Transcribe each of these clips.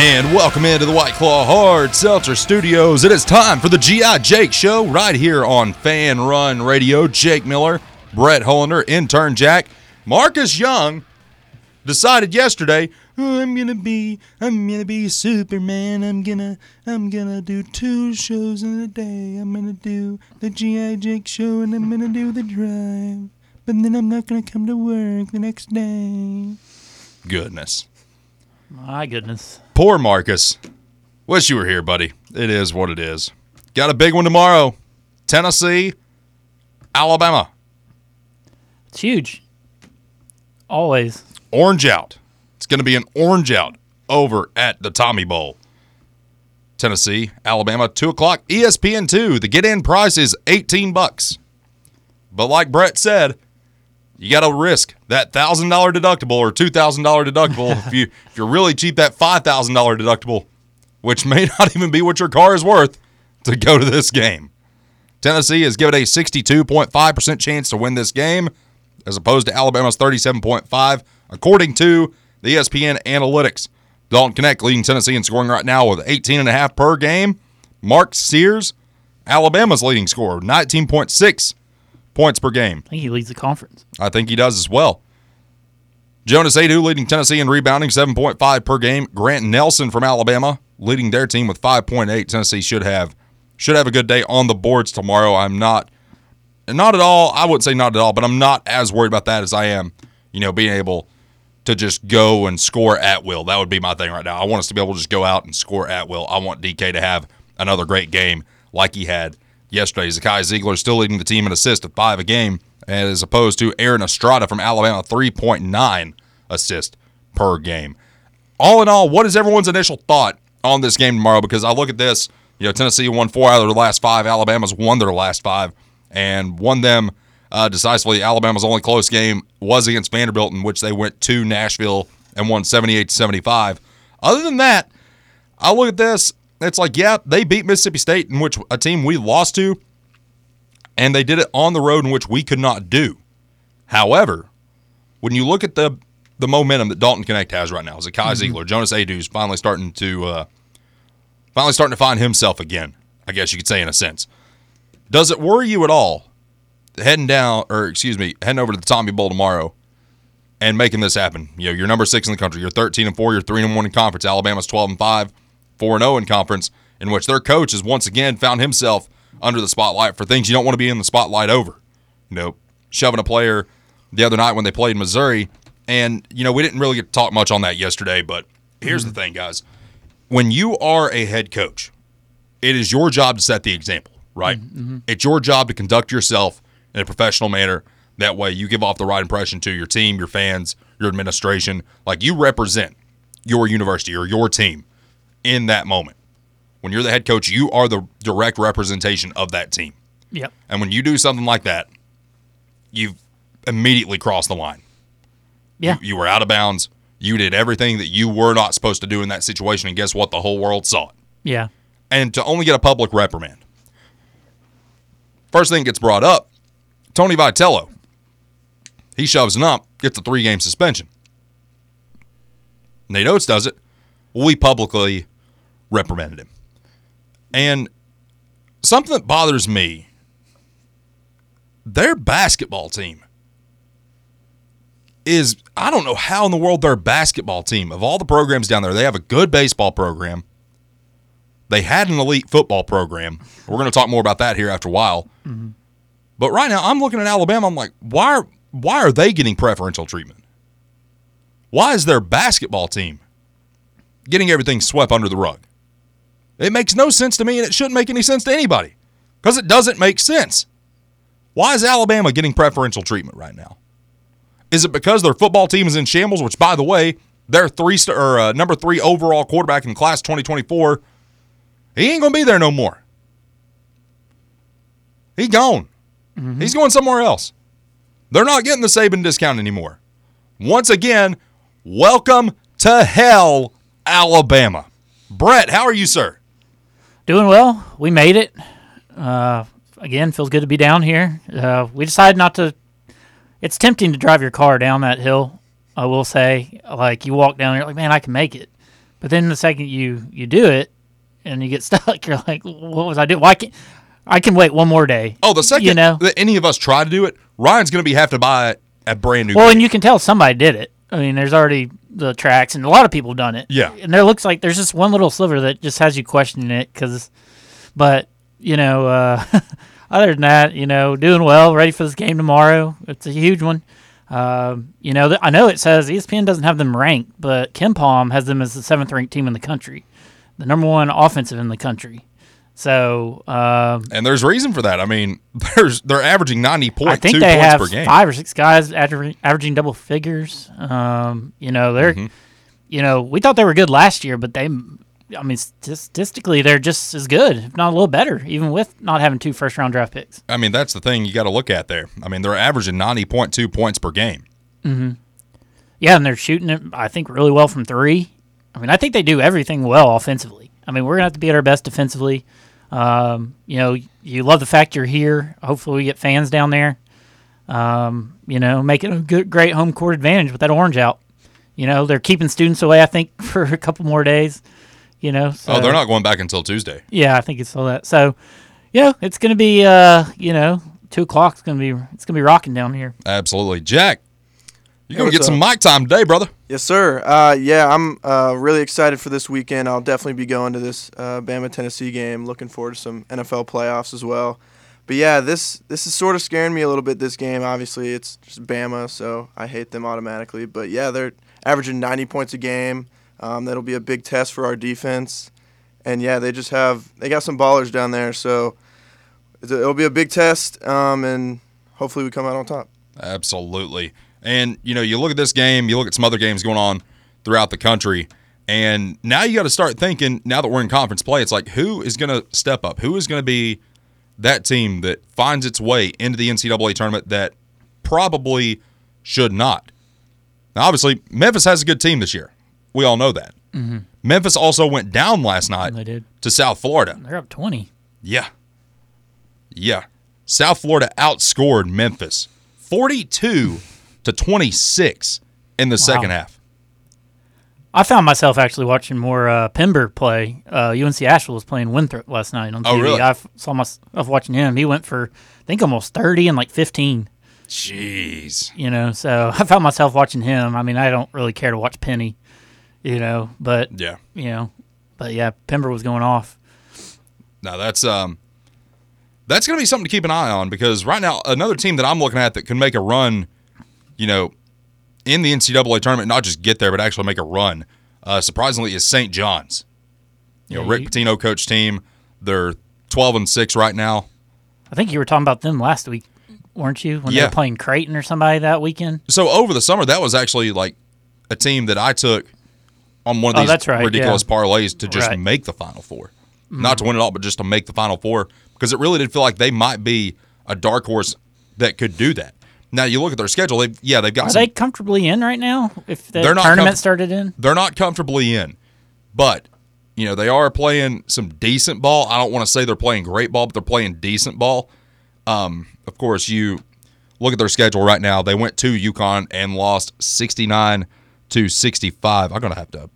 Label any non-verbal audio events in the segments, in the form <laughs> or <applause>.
And welcome into the White Claw Hard Seltzer Studios. It is time for the GI Jake Show right here on Fanrun Radio. Jake Miller, Brett Hollander, intern Jack, Marcus Young decided yesterday, oh, I'm gonna be, I'm gonna be Superman. I'm gonna, I'm gonna do two shows in a day. I'm gonna do the GI Jake Show and I'm gonna do the Drive. But then I'm not gonna come to work the next day. Goodness. My goodness. Poor Marcus. Wish you were here, buddy. It is what it is. Got a big one tomorrow. Tennessee, Alabama. It's huge. Always. Orange out. It's going to be an orange out over at the Tommy Bowl. Tennessee, Alabama, 2 o'clock. ESPN 2. The get in price is 18 bucks. But like Brett said, you got to risk that thousand dollar deductible or two thousand dollar deductible. if you if you're really cheap, that five thousand dollar deductible, which may <laughs> not even be what your car is worth, to go to this game. Tennessee is given a 62.5% chance to win this game, as opposed to Alabama's 37.5, according to the ESPN analytics. Dalton Knecht leading Tennessee in scoring right now with 18.5 per game. Mark Sears, Alabama's leading scorer, 19.6 points per game. I think he leads the conference. I think he does as well. Jonas Aidoo leading Tennessee in rebounding, 7.5 per game. Grant Nelson from Alabama leading their team with 5.8. Tennessee should have should have a good day on the boards tomorrow. I'm not not at all, I wouldn't say not at all, but I'm not as worried about that as I am, you know, being able to just go and score at will. That would be my thing right now. I want us to be able to just go out and score at will. I want DK to have another great game like he had yesterday. Zakai Zeigler still leading the team in assists at five a game, as opposed to Aaron Estrada from Alabama, 3.9 assists per game. All in all, what is everyone's initial thought on this game tomorrow? Because I look at this, you know, Tennessee won four out of their last five. Alabama's won their last five and won them uh, decisively. Alabama's only close game was against Vanderbilt, in which they went to Nashville and won 78 to 75. Other than that, I look at this. It's like, yeah, they beat Mississippi State, in which a team we lost to, and they did it on the road, in which we could not do. However, when you look at the the momentum that Dalton Knecht has right now, Zakai Zeigler, Jonas Aidoo's finally starting to uh, finally starting to find himself again. I guess you could say in a sense. Does it worry you at all heading down, or excuse me, heading over to the Tommy Bowl tomorrow and making this happen? You know, you're number six in the country. You're 13 and four. You're three and one in conference. Alabama's 12 and five, four and zero in conference, in which their coach has once again found himself under the spotlight for things you don't want to be in the spotlight over. You know, shoving a player the other night when they played Missouri, and you know we didn't really get to talk much on that yesterday. But here's the thing, guys: when you are a head coach, it is your job to set the example, right? Mm-hmm, mm-hmm. It's your job to conduct yourself in a professional manner. That way, you give off the right impression to your team, your fans, your administration. Like you represent your university or your team in that moment. When you're the head coach, you are the direct representation of that team. Yep. And when you do something like that, you've immediately crossed the line. Yeah. You, you were out of bounds. You did everything that you were not supposed to do in that situation. And guess what? The whole world saw it Yeah. and to only get a public reprimand. First thing gets brought up, Tony Vitello. He shoves him up, gets a three game suspension. Nate Oats does it. We publicly reprimanded him. And something that bothers me, their basketball team is I don't know how in the world their basketball team, of all the programs down there, they have a good baseball program. They had an elite football program. We're going to talk more about that here after a while. Mm-hmm. But right now, I'm looking at Alabama. I'm like, why are why are they getting preferential treatment? Why is their basketball team getting everything swept under the rug? It makes no sense to me, and it shouldn't make any sense to anybody because it doesn't make sense. Why is Alabama getting preferential treatment right now? Is it because their football team is in shambles? Which, by the way, their three star or uh, number three overall quarterback in class 2024, he ain't gonna be there no more. He gone. He's going somewhere else. They're not getting the Saban discount anymore. Once again, welcome to hell, Alabama. Brett, how are you, sir? Doing well. We made it. Uh, again, feels good to be down here. Uh, we decided not to. It's tempting to drive your car down that hill. I will say, like you walk down, you're like, man, I can make it. But then the second you you do it and you get <laughs> stuck, you're like, what was I doing? Why can't I can wait one more day? Oh, the second You know? that any of us try to do it, Ryan's going to be have to buy a brand new. Well, green. and you can tell somebody did it. I mean, there's already the tracks, and a lot of people have done it. Yeah. And there looks like there's just one little sliver that just has you questioning it, because, but you know, uh, <laughs> other than that, you know, doing well, ready for this game tomorrow. It's a huge one. Um, you know, th- I know it says ESPN doesn't have them ranked, but KenPom has them as the seventh ranked team in the country, the number one offensive in the country. So um, and there's reason for that. I mean, <laughs> there's they're averaging ninety I think they points have per game. five or six guys aver- averaging double figures. Um, you know, they're, Mm-hmm. you know, we thought they were good last year, but they, I mean, statistically, they're just as good, if not a little better, even with not having two first round draft picks. I mean, that's the thing you got to look at there. I mean, they're averaging ninety point two points per game. Yeah, and they're shooting it, I think, really well from three. I mean, I think they do everything well offensively. I mean, we're gonna have to be at our best defensively. Um, you know, you love the fact you're here. Hopefully, we get fans down there. Um, you know, make it a good, great home court advantage with that orange out. You know, they're keeping students away. I think <laughs> for a couple more days. You know, so, oh, they're not going back until Tuesday. Yeah, I think it's all that. So, yeah, it's gonna be, uh, you know, two o'clock's gonna be, it's gonna be rocking down here. Absolutely, Jack. You're gonna what's get some mic time today, brother. Yes, sir. Uh, yeah, I'm uh, really excited for this weekend. I'll definitely be going to this uh, Bama Tennessee game. Looking forward to some NFL playoffs as well. But yeah, this this is sort of scaring me a little bit. This game, obviously, it's just Bama, so I hate them automatically. But yeah, they're averaging 90 points a game. Um, that'll be a big test for our defense. And yeah, they just have they got some ballers down there, so it'll be a big test. Um, and hopefully we come out on top. Absolutely. And you know, you look at this game, you look at some other games going on throughout the country, and now you got to start thinking. Now that we're in conference play, it's like who is going to step up? Who is going to be that team that finds its way into the NCAA tournament that probably should not? Now, obviously, Memphis has a good team this year. We all know that. Mm-hmm. Memphis also went down last night They did. to South Florida. They're up twenty. Yeah. Yeah. South Florida outscored Memphis 42 to 26 in the second half. I found myself actually watching more uh, Pember play. Uh, UNC Asheville was playing Winthrop last night on TV. Oh, really? I saw myself watching him. He went for I think almost thirty and like fifteen. Jeez. You know, so <laughs> I found myself watching him. I mean, I don't really care to watch Penny, you know, but Yeah. you know, but yeah, Pember was going off. Now that's um that's going to be something to keep an eye on because right now another team that I'm looking at that can make a run, you know, in the NCAA tournament, not just get there but actually make a run. Uh, surprisingly, is St. John's. You know, Yeah, Rick you- Pitino coach team. They're 12 and six right now. I think you were talking about them last week, weren't you? When they Yeah. were playing Creighton or somebody that weekend. So over the summer, that was actually like a team that I took on one of Oh, these that's right, ridiculous yeah. parlays to just Right. Make the Final 4 not to win it all, but just to make the Final Four because it really did feel like they might be a dark horse that could do that. Now you look at their schedule; they yeah they've got Are some, they comfortably in right now? If the They're not tournament comf- started in, they're not comfortably in, but you know they are playing some decent ball. I don't want to say they're playing great ball, but they're playing decent ball. Um, of course, you look at their schedule right now. They went to UConn and lost sixty nine to sixty five. I'm gonna have to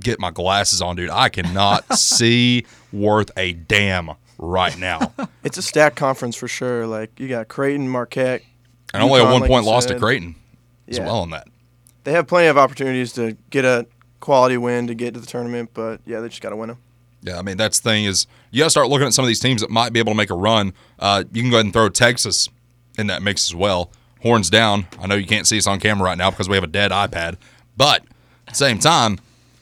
get my glasses on, dude. I cannot <laughs> see worth a damn right now, <laughs> It's a stacked conference for sure. Like you got Creighton, Marquette. And only a UConn, one like point you loss to said. Creighton as Yeah. well on that. They have plenty of opportunities to get a quality win to get to the tournament, but yeah, they just got to win them. Yeah, I mean that's the thing is you got to start looking at some of these teams that might be able to make a run. Uh, you can go ahead and throw Texas in that mix as well. Horns down. I know you can't see us on camera right now because we have a dead iPad, but at the same time,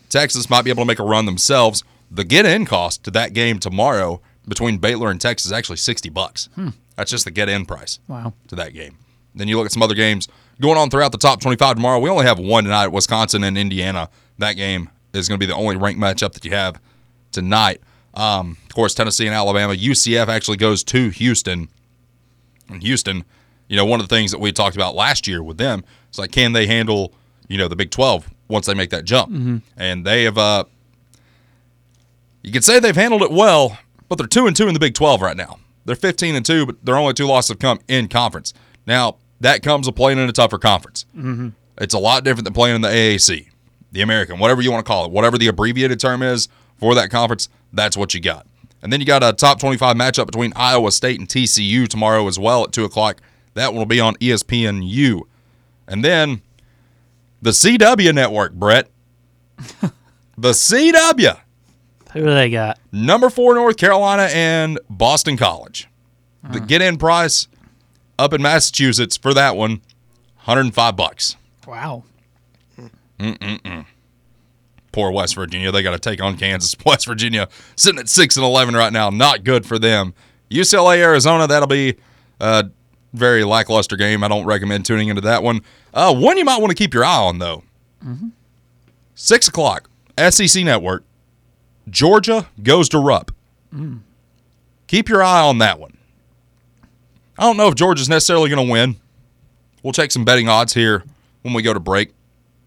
Texas might be able to make a run themselves. The get-in cost to that game tomorrow between Baylor and Texas is actually sixty bucks. That's just the get-in price wow. to that game. Then you look at some other games going on throughout the top 25 tomorrow. We only have one tonight, Wisconsin and Indiana. That game is going to be the only ranked matchup that you have tonight. Um, of course, Tennessee and Alabama. UCF actually goes to Houston. And Houston, you know, one of the things that we talked about last year with them is like, can they handle, you know, the Big 12 once they make that jump? And they have, uh, you could say they've handled it well, but they're two and two in the Big 12 right now. They're 15 and two, but their only two losses have come in conference. Now that comes with playing in a tougher conference. Mm-hmm. It's a lot different than playing in the AAC. the American, whatever you want to call it, whatever the abbreviated term is for that conference, that's what you got. And then you got a top 25 matchup between Iowa State and TCU tomorrow as well at 2 o'clock. That one will be on ESPNU. And then the CW network, Brett. <laughs> the CW. Who do they got? Number four, North Carolina and Boston College. The get in price up in Massachusetts for that one, 105 bucks. Wow. Poor West Virginia. They got to take on Kansas. <laughs> West Virginia sitting at 6 and 11 right now. Not good for them. UCLA, Arizona, that'll be a very lackluster game. I don't recommend tuning into that one. Uh, one you might want to keep your eye on, though. 6 o'clock, SEC Network. Georgia goes to Rupp. Keep your eye on that one. I don't know if Georgia's necessarily going to win. We'll check some betting odds here when we go to break.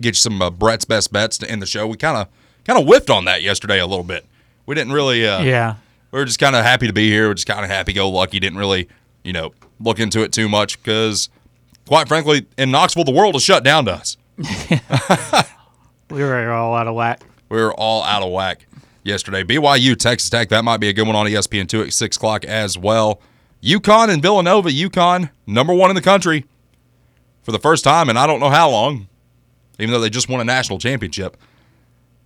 Get you some uh, Brett's best bets to end the show. We kind of kind of whiffed on that yesterday a little bit. We didn't really. Uh, Yeah. we were just kind of happy to be here. We're just kind of happy go lucky. Didn't really, you know, look into it too much because, quite frankly, in Knoxville, the world is shut down to us. <laughs> We were all out of whack. We were all out of whack yesterday. BYU, Texas Tech, that might be a good one on E ESPN two at six o'clock as well. UConn and Villanova. UConn, number one in the country for the first time in I don't know how long, even though they just won a national championship.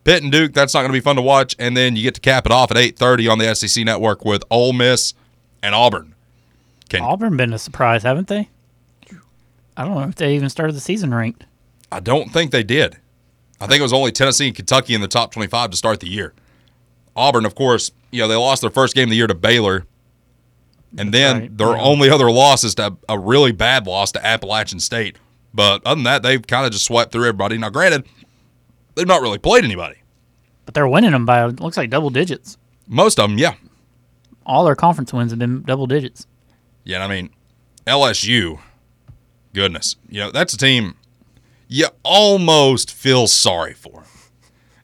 Pitt and Duke, that's not going to be fun to watch. And then you get to cap it off at eight thirty on the SEC network with Ole Miss and Auburn. Can Auburn been a surprise, haven't they? I don't know if they even started the season ranked. I don't think they did. I think it was only Tennessee and Kentucky in the top 25 to start the year. Auburn, of course, you know, they lost their first game of the year to Baylor. And then right, their yeah. only other loss is to a really bad loss to Appalachian State. But other than that, they've kind of just swept through everybody. Now, granted, they've not really played anybody. But they're winning them by it looks like double digits. Most of them, yeah. All their conference wins have been double digits. Yeah, I mean, LSU, goodness, you know that's a team you almost feel sorry for.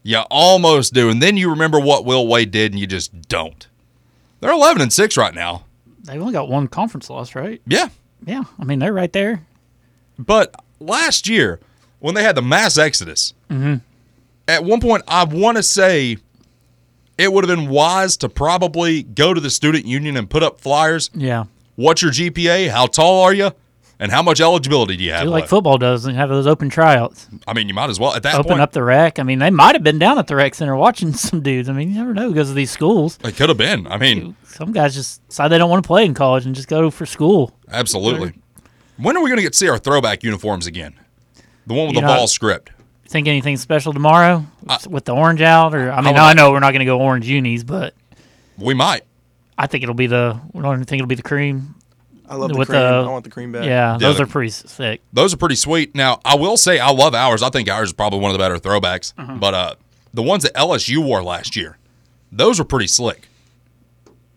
You almost do, and then you remember what Will Wade did, and you just don't. They're eleven and six right now. They've only got one conference loss, right? Yeah, Yeah. I mean, they're right there. but last year when they had the mass exodus, mm-hmm. at one point I want to say it would have been wise to probably go to the student union and put up flyers. Yeah. What's your GPA? How tall are you? And how much eligibility do you have? Do like football does and have those open tryouts. I mean, you might as well at that Open point. up the rec. I mean, they might have been down at the rec center watching <laughs> some dudes. I mean, you never know because of these schools. It could have been. I mean, Some guys just decide they don't want to play in college and just go for school. absolutely. When are we going to get to see our throwback uniforms again? The one with You the know- ball script. Think anything special tomorrow with the orange out? Or I mean, would I know we're not going to go orange unis, but We might. I think it'll be the. We don't think it'll be the cream. I love the With cream. the- I want the cream back. Yeah, those the- are pretty sick. Those are pretty sweet. Now, I will say I love ours. I think ours is probably one of the better throwbacks. Uh-huh. But uh, the ones that LSU wore last year, those were pretty slick.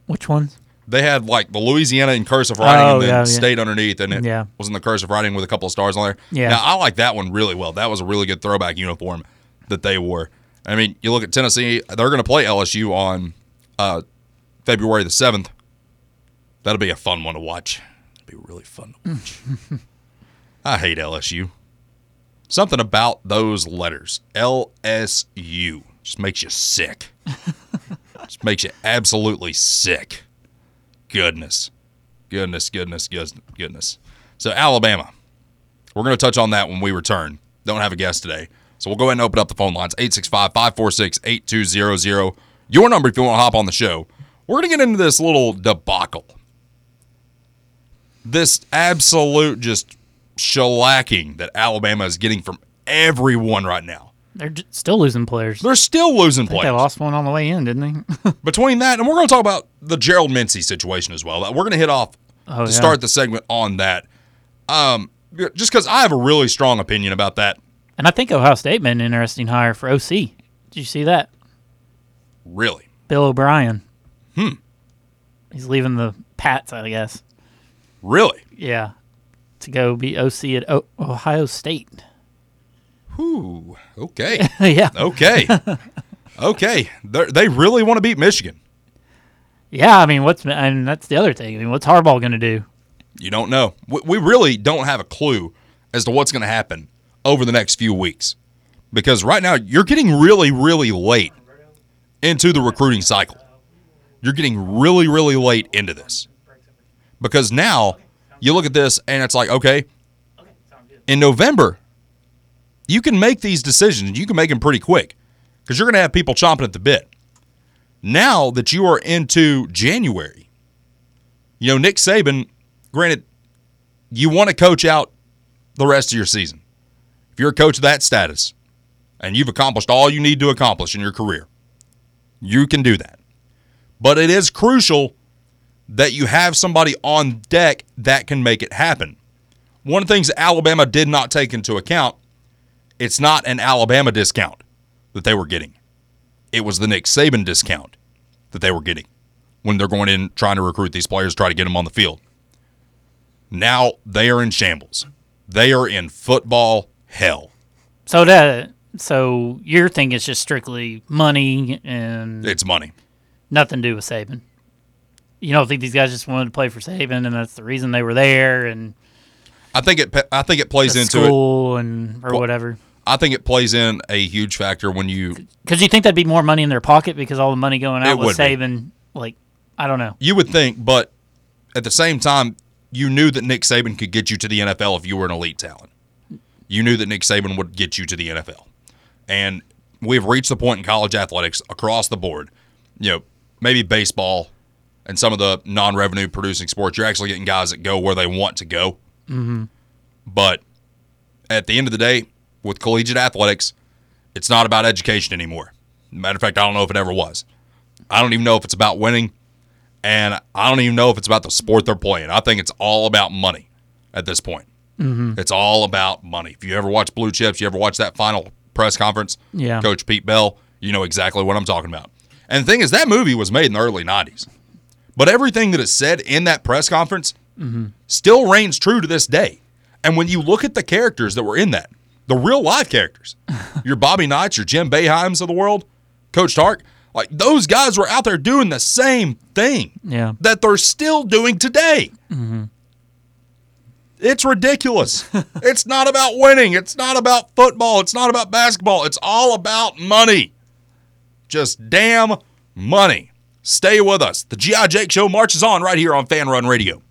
Which ones? They had like the Louisiana in cursive writing Oh, and then yeah, yeah. underneath, and it Yeah. was in the cursive writing with a couple of stars on there. Yeah. Now, I like that one really well. That was a really good throwback uniform that they wore. I mean, you look at Tennessee, they're going to play LSU on uh, February the 7th. That'll be a fun one to watch. It'll be really fun to <laughs> watch. I hate LSU. Something about those letters, LSU, just makes you sick. <laughs> just makes you absolutely sick. Goodness. Goodness, goodness, goodness, goodness. So, Alabama. We're going to touch on that when we return. Don't have a guest today. So, we'll go ahead and open up the phone lines 865 546 8200. Your number if you want to hop on the show. We're going to get into this little debacle. This absolute just shellacking that Alabama is getting from everyone right now. They're still losing players. They're still losing I players. they lost one on the way in, didn't they? <laughs> Between that, and we're going to talk about the Gerald Mincey situation as well. We're going to hit off Oh, to yeah. start the segment on that. Um, just because I have a really strong opinion about that. and I think Ohio State made an interesting hire for OC. Did you see that? Really, Bill O'Brien. Hmm. He's leaving the Pats, I guess. Really. Yeah. To go be OC at o- Ohio State. Whew. Okay. <laughs> yeah. Okay. okay. They're, they really want to beat Michigan. Yeah, I mean, what's and that's the other thing. I mean, what's Harbaugh going to do? You don't know. We, we really don't have a clue as to what's going to happen over the next few weeks because right now you're getting really, really late into the recruiting cycle. You're getting really, really late into this because now you look at this and it's like, okay, in November, you can make these decisions. You can make them pretty quick because you're going to have people chomping at the bit. Now that you are into January, you know, Nick Saban, granted, you want to coach out the rest of your season. If you're a coach of that status and you've accomplished all you need to accomplish in your career, you can do that. But it is crucial that you have somebody on deck that can make it happen. One of the things Alabama did not take into account, it's not an Alabama discount that they were getting. It was the Nick Saban discount that they were getting when they're going in trying to recruit these players, try to get them on the field. Now they are in shambles. They are in football hell. So that so your thing is just strictly money and It's money. nothing to do with Saban. You don't think these guys just wanted to play for Saban, and that's the reason they were there, and I think it. I think it plays into it. school and or Well- whatever. I think it plays in a huge factor when you Because you think that'd be more money in their pocket because all the money going out was would be. Saban. Like I don't know. you would think, but at the same time, you knew that Nick Saban could get you to the NFL if you were an elite talent. You knew that Nick Saban would get you to the NFL, and we've reached the point in college athletics across the board. You know, maybe baseball and some of the non-revenue producing sports, you're actually getting guys that go where they want to go. Mm-hmm. But at the end of the day, with collegiate athletics, it's not about education anymore. Matter of fact, I don't know if it ever was. I don't even know if it's about winning, and I don't even know if it's about the sport they're playing. I think it's all about money at this point. Mm-hmm. It's all about money. If you ever watch Blue Chips, you ever watch that final press conference, Yeah. Coach Pete Bell, you know exactly what I'm talking about. And the thing is, that movie was made in the early 90s. But everything that is said in that press conference still reigns true to this day. And when you look at the characters that were in that, the real life characters, <laughs> your Bobby Knights, your Jim Boeheims of the world, Coach Tark, like those guys were out there doing the same thing Yeah. that they're still doing today. Mm-hmm. It's ridiculous. <laughs> it's not about winning. It's not about football. It's not about basketball. It's all about money. Just damn money. Stay with us. The G.I. Jake Show marches on right here on Fanrun Radio.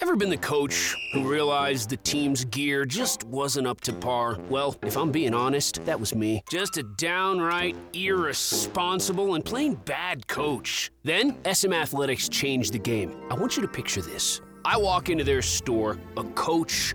Ever been the coach who realized the team's gear just wasn't up to par? Well, if I'm being honest, that was me. Just a downright irresponsible and plain bad coach. Then, SM Athletics changed the game. I want you to picture this. I walk into their store, a coach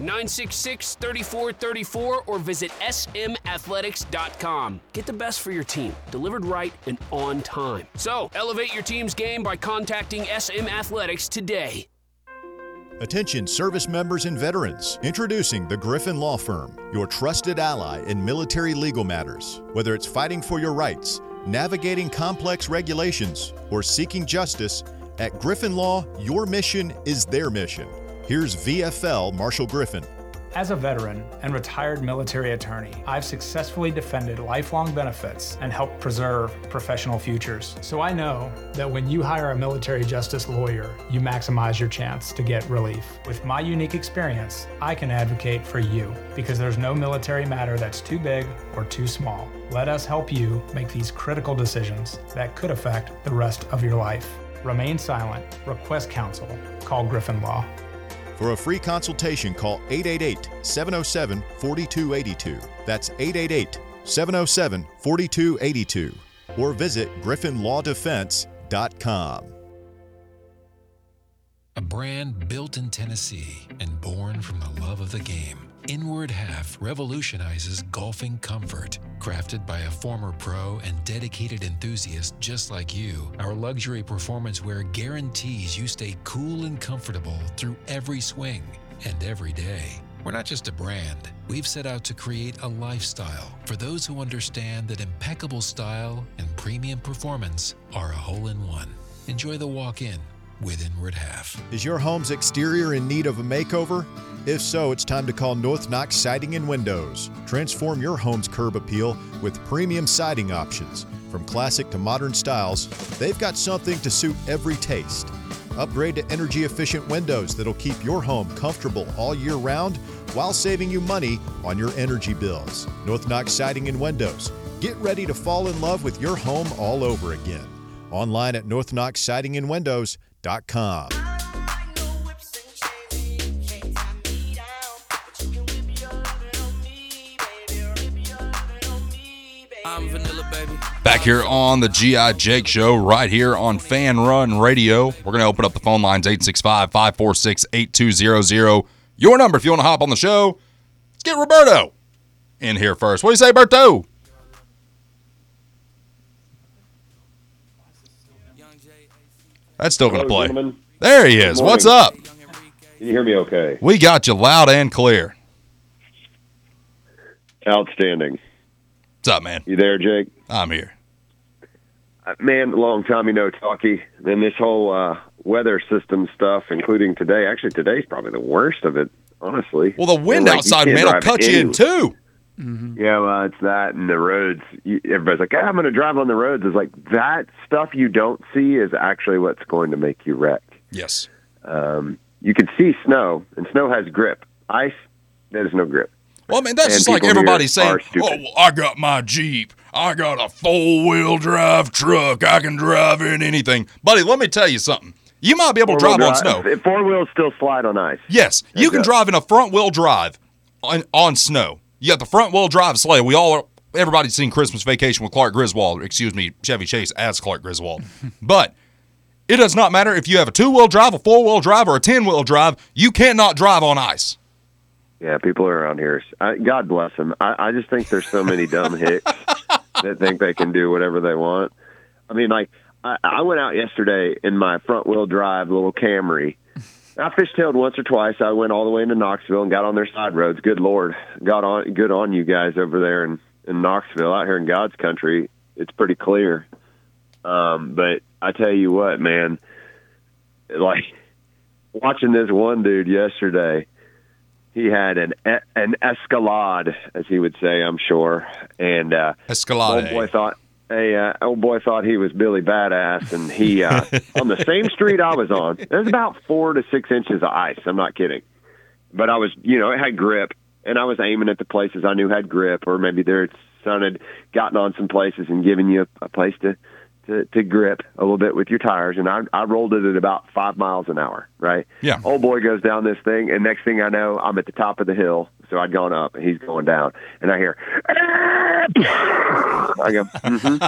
966 3434 or visit smathletics.com. Get the best for your team, delivered right and on time. So, elevate your team's game by contacting SM Athletics today. Attention service members and veterans. Introducing the Griffin Law Firm, your trusted ally in military legal matters. Whether it's fighting for your rights, navigating complex regulations, or seeking justice, at Griffin Law, your mission is their mission. Here's VFL Marshall Griffin. As a veteran and retired military attorney, I've successfully defended lifelong benefits and helped preserve professional futures. So I know that when you hire a military justice lawyer, you maximize your chance to get relief. With my unique experience, I can advocate for you because there's no military matter that's too big or too small. Let us help you make these critical decisions that could affect the rest of your life. Remain silent, request counsel, call Griffin Law. For a free consultation, call 888 707 4282. That's 888 707 4282. Or visit griffinlawdefense.com. A brand built in Tennessee and born from the love of the game. Inward Half revolutionizes golfing comfort. Crafted by a former pro and dedicated enthusiast just like you, our luxury performance wear guarantees you stay cool and comfortable through every swing and every day. We're not just a brand, we've set out to create a lifestyle for those who understand that impeccable style and premium performance are a hole in one. Enjoy the walk in with Inward Half. Is your home's exterior in need of a makeover? If so, it's time to call North Knox Siding and Windows. Transform your home's curb appeal with premium siding options. From classic to modern styles, they've got something to suit every taste. Upgrade to energy efficient windows that'll keep your home comfortable all year round while saving you money on your energy bills. North Knox Siding and Windows. Get ready to fall in love with your home all over again. Online at northknoxsidingandwindows.com. Siding and vanilla, baby. Back here on the GI Jake Show, right here on Fanrun Radio. We're going to open up the phone lines 865 546 8200. Your number if you want to hop on the show. Let's get Roberto in here first. What do you say, Berto? That's still going to play. gentlemen. There he is. What's up? Can you hear me okay? We got you loud and clear. Outstanding. What's up, man? You there, Jake? I'm here. Uh, Man, long time you know, talkie. And this whole uh, weather system stuff, including today. Actually, today's probably the worst of it, honestly. Well, the wind Like, outside, man, will cut you in anywhere. Two. Yeah, well, it's that and the roads. Everybody's like, "Ah, I'm going to drive on the roads. It's like that stuff you don't see is actually what's going to make you wreck. Yes. Um, you can see snow, and snow has grip. Ice, there's no grip. Well, I mean, that's And just like everybody saying. "Oh, I got my Jeep. I got a four-wheel drive truck. I can drive in anything." Buddy, let me tell you something. You might be able to drive on snow. Four wheels still slide on ice. Yes, you can drive in a front-wheel drive on, on snow. You got the front-wheel drive sleigh. We all, everybody's seen Christmas Vacation with Clark Griswold. Excuse me, Chevy Chase as Clark Griswold. <laughs> but it does not matter if you have a two-wheel drive, a four-wheel drive, or a ten-wheel drive. You cannot drive on ice. Yeah, people around here. I, God bless them. I, I just think there's so many dumb hicks <laughs> that think they can do whatever they want. I mean, like I, I went out yesterday in my front wheel drive little Camry. I fishtailed once or twice. I went all the way into Knoxville and got on their side roads. Good Lord, got on good on you guys over there in in Knoxville, out here in God's country. It's pretty clear. Um, but I tell you what, man, like <laughs> watching this one dude yesterday he had an e- an Escalade, as he would say, I'm sure, and uh, Escalade. old boy thought. Hey, uh, old boy thought he was Billy Badass, and he uh, <laughs> on the same street I was on. There's about four to six inches of ice. I'm not kidding, but I was, you know, it had grip, and I was aiming at the places I knew had grip, or maybe their sun had gotten on some places and given you a, a place to, to to grip a little bit with your tires. And I I rolled it at about five miles an hour, right? Yeah. Old boy goes down this thing, and next thing I know, I'm at the top of the hill. So I'd gone up, and he's going down, and I hear, <sighs> I go, mm-hmm.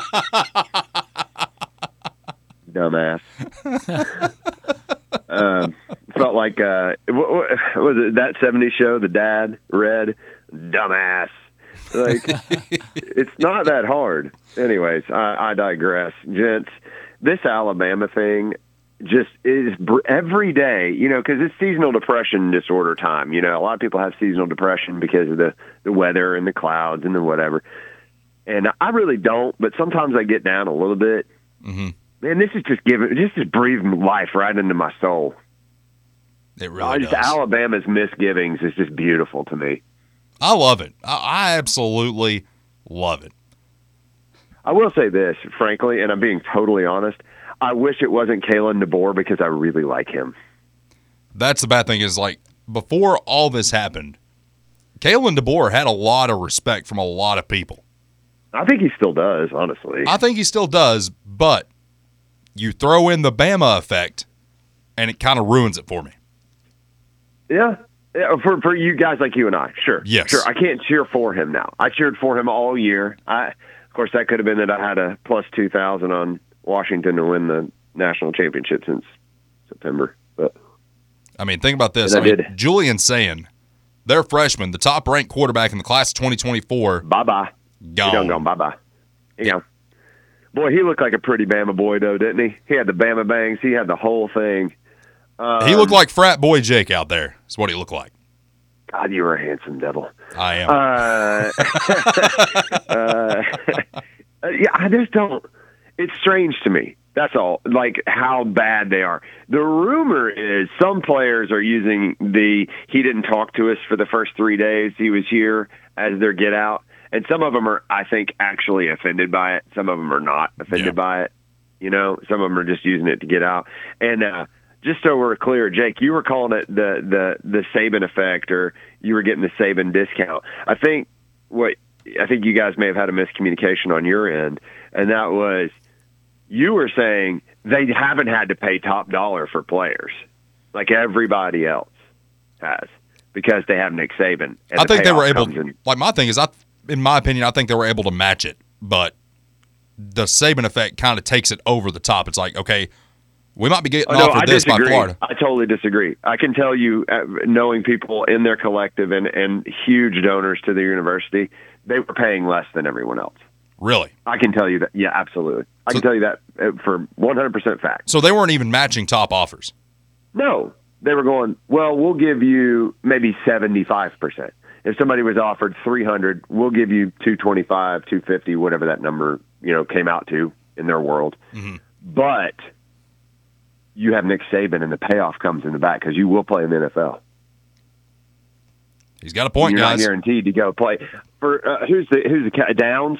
<laughs> dumbass. <laughs> um, felt like uh, what, what was it that '70s show, The Dad, Red, dumbass. Like <laughs> it's not that hard. Anyways, I, I digress, gents. This Alabama thing just is br- every day, you know, because it's seasonal depression disorder time. You know, a lot of people have seasonal depression because of the the weather and the clouds and the whatever. And I really don't, but sometimes I get down a little bit. Mm-hmm. Man, this is just giving, this is breathing life right into my soul. It I really just does. Alabama's misgivings is just beautiful to me. I love it. I, I absolutely love it. I will say this, frankly, and I'm being totally honest. I wish it wasn't Kalen DeBoer because I really like him. That's the bad thing is like before all this happened, Kalen DeBoer had a lot of respect from a lot of people. I think he still does, honestly. I think he still does, but you throw in the Bama effect, and it kind of ruins it for me. Yeah. Yeah, for for you guys like you and I, sure, Yes. sure. I can't cheer for him now. I cheered for him all year. I, of course, that could have been that I had a plus two thousand on Washington to win the national championship since September. But I mean, think about this. I I mean, did. Julian Sayin their freshman, the top ranked quarterback in the class of 2024, bye bye, gone. he done gone bye bye. Know, boy, he looked like a pretty Bama boy though, didn't he? He had the Bama bangs. He had the whole thing. Um, he looked like frat boy Jake out there. Is what he looked like. God, you were a handsome devil. I am. Uh, <laughs> uh, yeah, I just don't. It's strange to me. That's all. Like how bad they are. The rumor is some players are using the "he didn't talk to us for the first three days he was here" as their get out, and some of them are, I think, actually offended by it. Some of them are not offended Yeah. by it. You know, some of them are just using it to get out. And uh, just so we're clear, Jake, you were calling it the the the Saban effect, or you were getting the Saban discount. I think what I think you guys may have had a miscommunication on your end, and that was you were saying they haven't had to pay top dollar for players like everybody else has because they have Nick Saban. I the think they were able. in- Like my thing is, I, in my opinion, I think they were able to match it, but the Saban effect kind of takes it over the top. It's like, okay, we might be getting Oh, no, offered I this by. Florida. I totally disagree. I can tell you, uh, knowing people in their collective and, and huge donors to the university, they were paying less than everyone else. Really? I can tell you that. Yeah, absolutely. I can tell you that uh, for 100% fact. So they weren't even matching top offers. No, they were going, well, we'll give you maybe 75%. If somebody was offered 300, we'll give you 225, 250, whatever that number, you know, came out to in their world. But you have Nick Saban and the payoff comes in the back because you will play in the NFL. He's got a point, You're guys. not guaranteed to go play. For uh, who's the who's the Downs?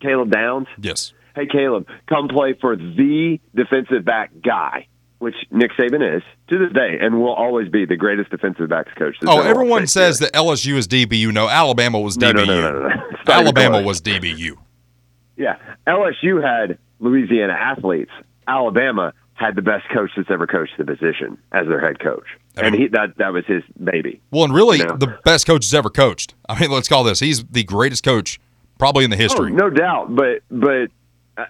Caleb Downs. Yes. Hey Caleb, come play for the defensive back guy, which Nick Saban is to this day, and will always be the greatest defensive backs coach. Oh, everyone says that LSU is DBU. No, Alabama was DBU. no, no, no, no, <laughs> Alabama was DBU. Yeah, LSU had Louisiana athletes. Alabama had the best coach that's ever coached the position as their head coach, and he that that was his baby. Well, and really, the best coach has ever coached. I mean, let's call this. He's the greatest coach probably in the Oh, history. no doubt, but but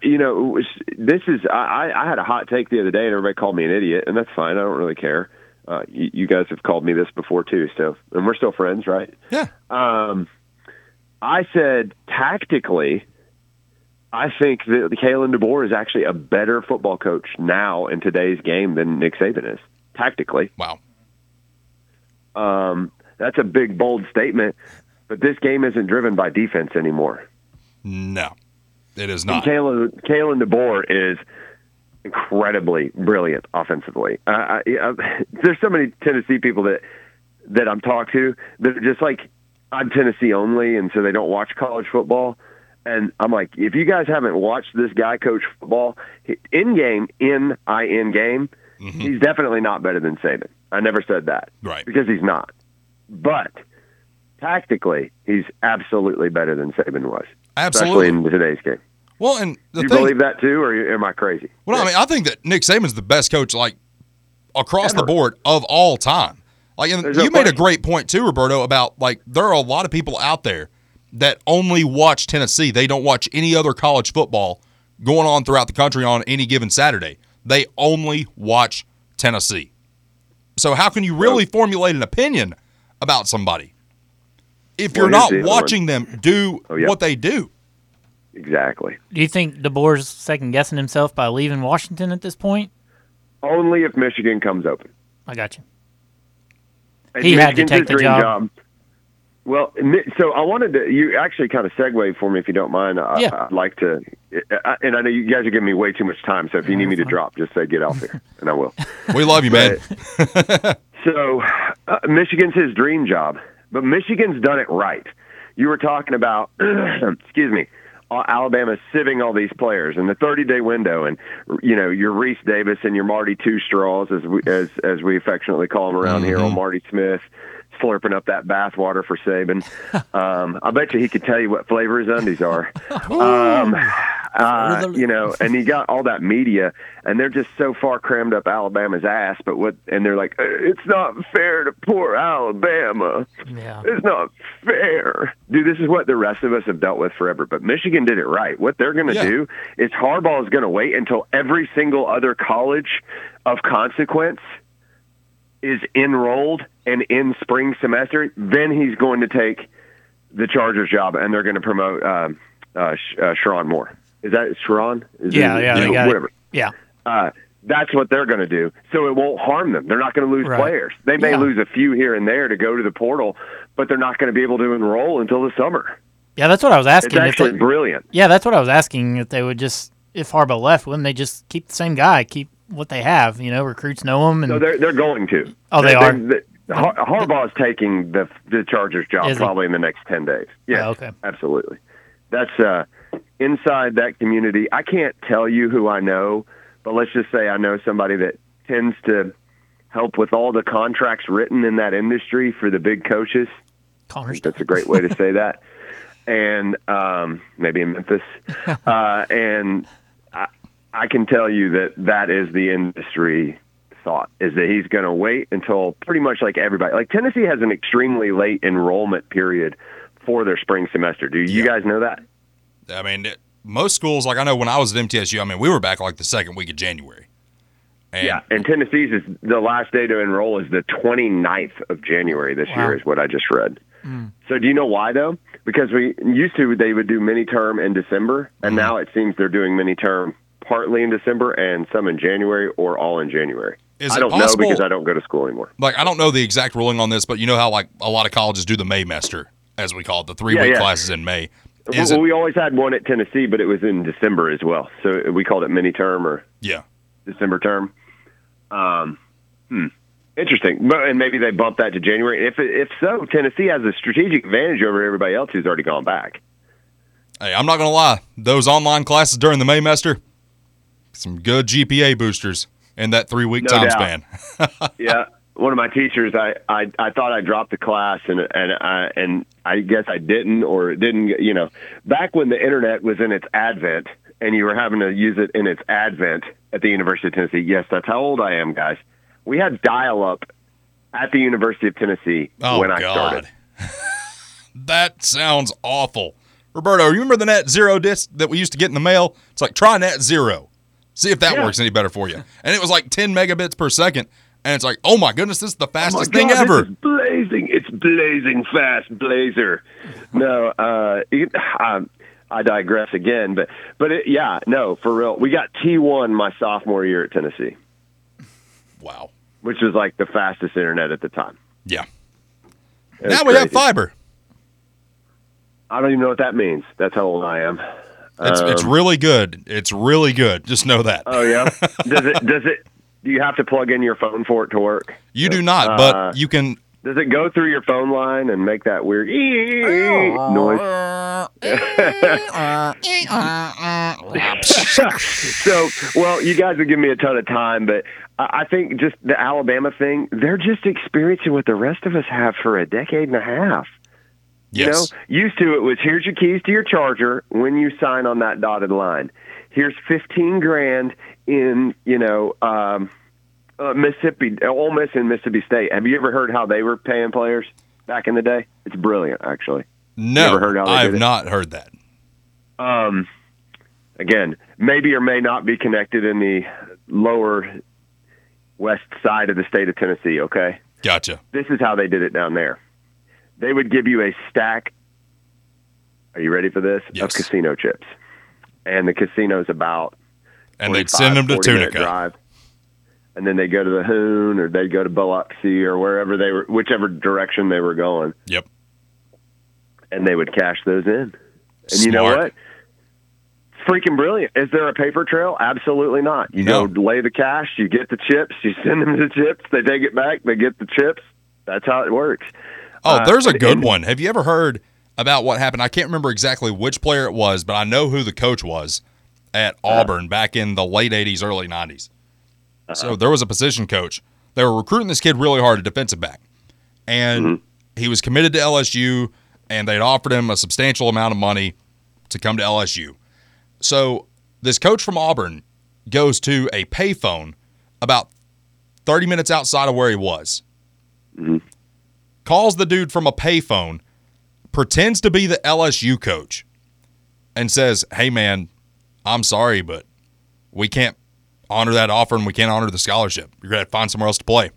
you know, this is I, I I had a hot take the other day, and everybody called me an idiot, and that's fine. I don't really care. Uh, you, you guys have called me this before too, so and we're still friends, right? Yeah. Um, I said tactically, I think that Kalen DeBoer is actually a better football coach now in today's game than Nick Saban is tactically. Wow. Um, that's a big, bold statement, but this game isn't driven by defense anymore. No, it is And not. Kalen, Kalen DeBoer is incredibly brilliant offensively. Uh, I, I, <laughs> there's so many Tennessee people that that I'm talked to that are just like I'm Tennessee only, and so they don't watch college football. And I'm like, if you guys haven't watched this guy coach football in game, in I in game, he's definitely not better than Saban. I never said that, Right. Because he's not. But tactically, he's absolutely better than Saban was, Absolutely. especially in today's game. Well, and the you thing, believe that too, or am I crazy? well, I mean, I think that Nick Saban's the best coach, like across the board of all time. Like, and There's no you made a great point too, Roberto, about like there are a lot of people out there that only watch Tennessee. They don't watch any other college football going on throughout the country on any given Saturday. They only watch Tennessee. So how can you really formulate an opinion about somebody if you're Well, not watching them do Oh, yeah. what they do? Exactly. Do you think DeBoer's second guessing himself by leaving Washington at this point? Only if Michigan comes open. I got you. And He had to Michigan's take his the dream job. Well, so I wanted to. You actually kind of segue for me, if you don't mind. I, Yeah. I'd like to, I, and I know you guys are giving me way too much time. So if you need me to drop, just say get off here, and I will. <laughs> We love you, man. So, uh, Michigan's his dream job, but Michigan's done it right. You were talking about, <clears throat> excuse me, Alabama sieving all these players in the 30-day window, and you know your Rece Davis and your Marty Two Straws, as we as as we affectionately call them around here, mm-hmm. on Marty Smith, slurping up that bathwater for Saban. <laughs> um, I bet you he could tell you what flavor his undies are. <laughs> um, uh, you know, and he got all that media, and they're just so far crammed up Alabama's ass. But what? And they're like, "Uh, it's not fair to poor Alabama. Yeah. It's not fair, dude. This is what the rest of us have dealt with forever. But Michigan did it right. What they're going to Yeah. do is Harbaugh is going to wait until every single other college of consequence is enrolled and in spring semester. Then he's going to take the Chargers job, and they're going to promote um, uh, uh, Sherrone Moore. Is that Sherrone? Is Yeah, it- yeah, you know, it. whatever. Yeah. Uh, that's what they're going to do. So it won't harm them. They're not going to lose Right. players. They may Yeah. lose a few here and there to go to the portal, but they're not going to be able to enroll until the summer. Yeah, that's what I was It's asking. if actually they, brilliant. yeah, that's what I was asking. If they would just, if Harbaugh left, wouldn't they just keep the same guy, keep what they have? You know, recruits know them, and So they're they're going to. Oh, they are? the- Har- Harbaugh's taking the the Chargers job Is he? probably in the next ten days. Yeah, Oh, okay. absolutely. That's uh, inside that community. I can't tell you who I know, but let's just say I know somebody that tends to help with all the contracts written in that industry for the big coaches. That's a great way to say that. And um, maybe in Memphis. <laughs> Uh, and I, I can tell you that that is the industry thought is that he's going to wait until pretty much like everybody. Like Tennessee has an extremely late enrollment period for their spring semester. Do you guys know that? I mean, it- most schools, like I know when I was at MTSU, I mean, we were back like the second week of January. And yeah, and Tennessee's is the last day to enroll is the 29th of January this Wow. year is what I just read. Mm. So do you know why though? Because we used to they would do mini term in December, and mm-hmm. now it seems they're doing mini term partly in December and some in January or all in January. Is I don't possible- know because I don't go to school anymore. like, I don't know the exact ruling on this, but you know how like a lot of colleges do the May Maymester, as we call it, the three week Yeah, classes in May. Is well, it? we always had one at Tennessee, but it was in December as well. So we called it mini term or Yeah. December term. Um, hmm. Interesting. But- And maybe they bumped that to January. If if so, Tennessee has a strategic advantage over everybody else who's already gone back. Hey, I'm not gonna lie. Those online classes during the May Maymester, some good GPA boosters in that three week No time doubt. span. <laughs> yeah, one of my teachers, I, I, I thought I dropped the class, and and I and I guess I didn't, or didn't. You know, back when the internet was in its advent, and you were having to use it in its advent at the University of Tennessee. Yes, that's how old I am, guys. We had dial up at the University of Tennessee Oh when I God, started. <laughs> that sounds awful. Roberto, you remember the Net Zero disc that we used to get in the mail? It's like try Net Zero, see if that Yeah. works any better for you. And it was like 10 megabits per second, and it's like, oh my goodness, this is the Oh fastest God, thing ever. blazing! It's blazing fast, blazer. No, uh, it- um, I digress again, but but it, yeah, no, for real. We got T one my sophomore year at Tennessee, Wow. which was like the fastest internet at the time. Yeah. Now we have fiber. I don't even know what that means. That's how old I am. It's it's Um, really good. It's really good. Just know that. Oh yeah. <laughs> does it? Does it? Do you have to plug in your phone for it to work? you do not, uh, but you can. Does it go through your phone line and make that weird noise? <laughs> <laughs> so, well, you guys have given me a ton of time, but I I think just the Alabama thing, they're just experiencing what the rest of us have for a decade and a half. Yes. You know, used to it was here's your keys to your charger when you sign on that dotted line. Here's fifteen grand in you know um, uh, Mississippi, Ole Miss and Mississippi State. Have you ever heard how they were paying players back in the day? It's brilliant, actually. no, I have not heard that. Um, again, maybe or may not be connected in the lower west side of the state of Tennessee. Okay, Gotcha. this is how they did it down there. They would give you a stack. Are you ready for this? Yes. Of casino chips, and the casino's about And they'd send them to 40 Tunica. Drive. And then they go to the Hoon, or they'd go to Biloxi, or wherever they were, whichever direction they were going, Yep. and they would cash those in. And you know what? Freaking brilliant. Is there a paper trail? Absolutely not. You No. go lay the cash, you get the chips, you send them the chips, they take it back, they get the chips. That's how it works. Oh, Uh, there's a good and- one. Have you ever heard about what happened? I can't remember exactly which player it was, but I know who the coach was at Uh-huh. Auburn back in the late 80s, early 90s. Uh-huh. So there was a position coach. They were recruiting this kid really hard, a defensive back. And Mm-hmm. he was committed to LSU, and they'd offered him a substantial amount of money to come to LSU. So this coach from Auburn goes to a payphone about 30 minutes outside of where he was. Calls the dude from a payphone, pretends to be the LSU coach, and says, Hey, man, I'm sorry, but we can't honor that offer and we can't honor the scholarship. You're going to find somewhere else to play.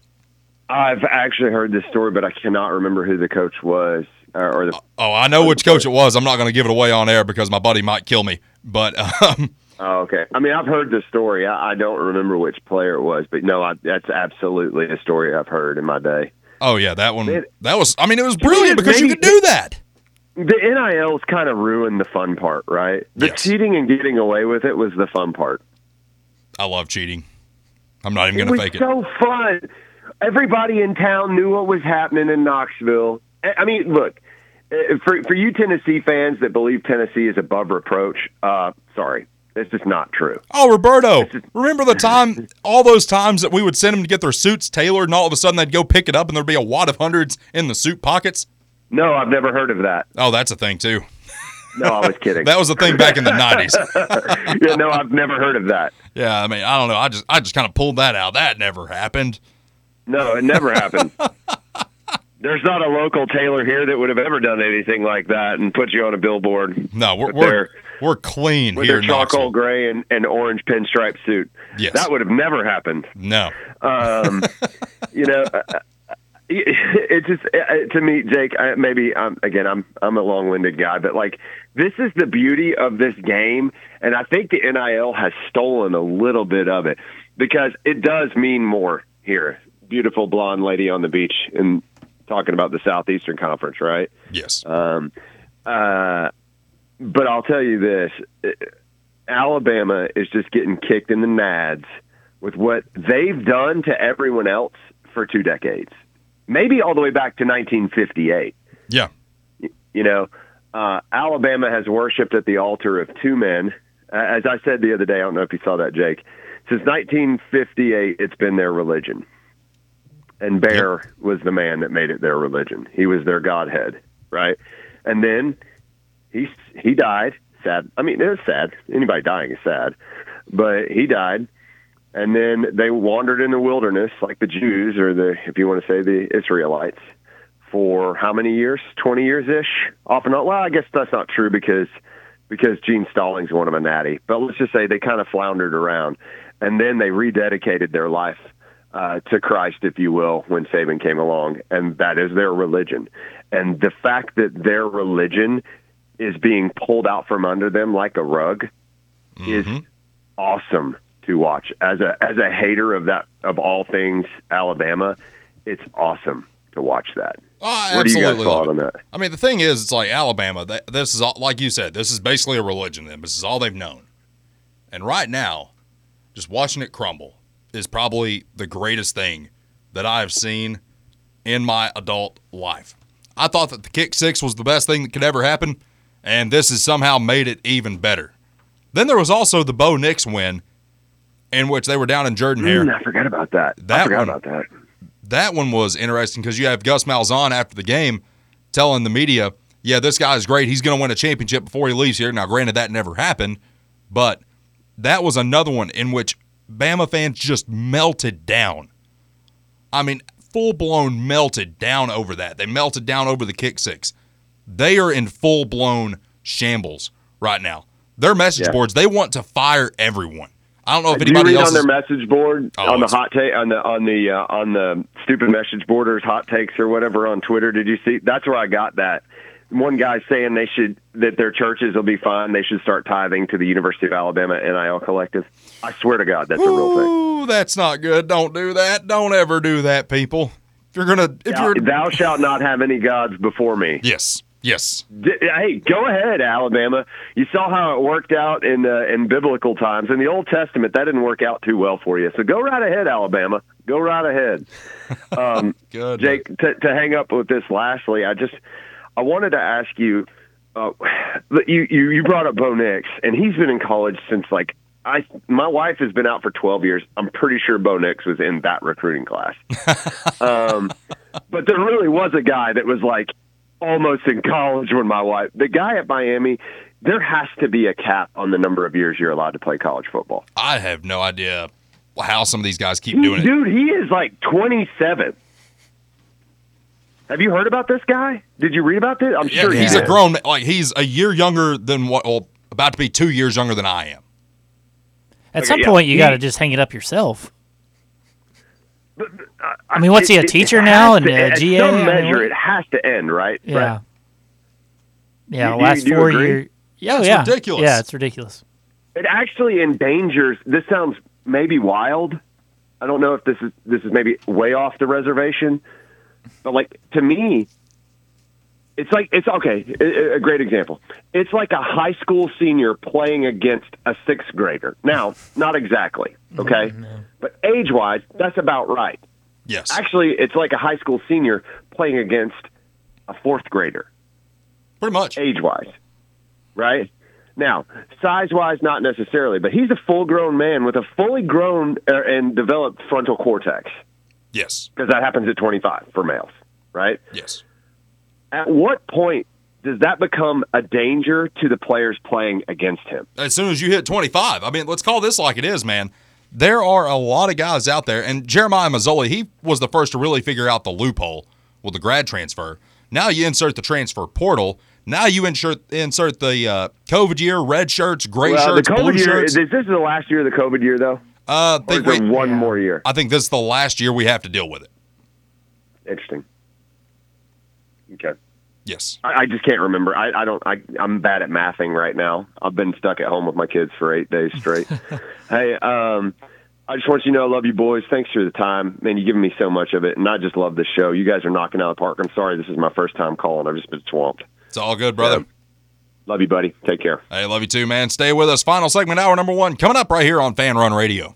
I've actually heard this story, but I cannot remember who the coach was uh, or the Oh, I know which coach it was. I'm not going to give it away on air because my buddy might kill me. But um, Oh, okay. I mean, I've heard the story. I, I don't remember which player it was, but no, I, that's absolutely a story I've heard in my day. Oh yeah, that one. Man. That was. I mean, it was brilliant because you could do that. The NIL's kind of ruined the fun part, right? The Yes. cheating and getting away with it was the fun part. I love cheating. I'm not even going to fake it. so fun. Everybody in town knew what was happening in Knoxville. I mean, look, uh, for for you Tennessee fans that believe Tennessee is above reproach, uh, sorry, it's just not true. Oh, Roberto, remember the time, <laughs> all those times that we would send them to get their suits tailored, and all of a sudden they'd go pick it up, and there'd be a wad of hundreds in the suit pockets. No, I've never heard of that. Oh, that's a thing too. No, I was kidding. <laughs> That was a thing back in the <laughs> '90s. yeah, no, I've never heard of that. Yeah, I mean, I don't know. I just, I just kind of pulled that out. That never happened. No, it never happened. There's not a local tailor here that would have ever done anything like that and put you on a billboard. No, we're we're, we're clean with here their charcoal gray and, and orange pinstripe suit. Yes. That would have never happened. No, Um, <laughs> you know, uh, uh, it just uh, to me, Jake. I, maybe I'm again. I'm I'm a long-winded guy, but like this is the beauty of this game, and I think the NIL has stolen a little bit of it because it does mean more here. Beautiful blonde lady on the beach and talking about the Southeastern Conference, right? yes, Um, uh, but I'll tell you this: Alabama is just getting kicked in the nads with what they've done to everyone else for two decades, maybe all the way back to 1958. yeah, You know, uh, Alabama has worshipped at the altar of two men. Uh, as I said the other day, I don't know if you saw that, Jake. Since 1958, it's been their religion. And Bear was the man that made it their religion. He was their godhead, right? And then he he died. Sad. I mean, it was sad. Anybody dying is sad, but he died. And then they wandered in the wilderness, like the Jews, or the, if you want to say, the Israelites, for how many years? Twenty years ish, off and on. Well, I guess that's not true because because Gene Stallings won them a natty. But let's just say they kind of floundered around, and then they rededicated their life uh, to Christ, if you will, when Saban came along, and that is their religion. And the fact that their religion is being pulled out from under them like a rug is mm-hmm. awesome to watch. As a as a hater of that of all things Alabama, it's awesome to watch that. I what do you guys thought on that? I mean, the thing is, it's like Alabama. They, this is all, like you said. This is basically a religion. to Them. This is all they've known. And right now, just watching it crumble is probably the greatest thing that I have seen in my adult life. I thought that the kick six was the best thing that could ever happen, and this has somehow made it even better. Then there was also the Bo Nix win, in which they were down in Jordan Hare. Mm, I forgot about that. That I forgot one- about that. that one was interesting because you have Gus Malzahn after the game telling the media, "Yeah, this guy's great. He's going to win a championship before he leaves here." Now, granted, that never happened, but that was another one in which Bama fans just melted down. I mean, full blown melted down over that. They melted down over the kick six. They are in full blown shambles right now. Their message Yeah. boards, they want to fire everyone. I don't know if anybody else on their message board Oh, on the hot take on the on the uh, on the stupid message boarders hot takes or whatever on Twitter? Did you see? That's where I got that. One guy saying they should that their churches will be fine. They should start tithing to the University of Alabama NIL collective. I swear to God, that's a real thing. Ooh, that's not good. Don't do that. Don't ever do that, people. If you're gonna, if Thou, you're, thou shalt not have any gods before me. yes, yes, D- Hey, go ahead, Alabama. You saw how it worked out in uh, in biblical times. In the Old Testament, that didn't work out too well for you. So go right ahead, Alabama. Go right ahead. <laughs> Um, good. Jake, to, to hang up with this lastly, I just I wanted to ask you. Uh, you, you you brought up Bo Nix, and he's been in college since like I. My wife has been out for twelve years. I'm pretty sure Bo Nix was in that recruiting class. <laughs> um, but there really was a guy that was like almost in college when my wife. The guy at Miami. There has to be a cap on the number of years you're allowed to play college football. I have no idea how some of these guys keep doing it. Dude, he is like 27. Have you heard about this guy? Did you read about this? I'm Yeah, sure you he's a grown. Like he's a year younger than what? Well, about to be two years younger than I am. At Okay, some yeah. point, you got to just hang it up yourself. Uh, I mean, what's he, a It- it teacher has now and a at GA? some I mean, measure, what- it has to end, right? Yeah. Brett? Yeah, You- you- last do you four years. Yeah, That's yeah. ridiculous. Yeah, it's ridiculous. it actually endangers. This sounds maybe wild. I don't know if this is this is maybe way off the reservation, but like to me, it's like it's okay. A, a great example. It's like a high school senior playing against a sixth grader. Now, not exactly, okay, but age wise, that's about right. Yes. Actually, it's like a high school senior playing against a fourth grader. Pretty much. Age wise. Right? Now, size wise, not necessarily, but he's a full grown man with a fully grown uh, and developed frontal cortex Yes. because that happens at 25 for males, right? Yes. At what point does that become a danger to the players playing against him? As soon as you hit 25, I mean, let's call this like it is, man. There are a lot of guys out there, and Jeremiah Masoli, he was the first to really figure out the loophole with the grad transfer. Now you insert the transfer portal. Now you insert insert the uh, COVID year, red shirts, gray well, shirts, the blue COVID year, shirts. is this is the last year of the COVID year, though? Uh, Or think is there one more year? I think this is the last year we have to deal with it. Interesting. Okay. Yes. I, I just can't remember. I, I don't. I, I'm bad at mathing right now. I've been stuck at home with my kids for eight days straight. <laughs> hey, um, I just want you to know I love you boys. Thanks for the time, man. You've given me so much of it, and I just love the show. You guys are knocking out the park. I'm sorry this is my first time calling. I've just been swamped. It's all good, brother. Love you, buddy. Take care. Hey, love you too, man. Stay with us. Final segment, hour number one, coming up right here on Fanrun Radio.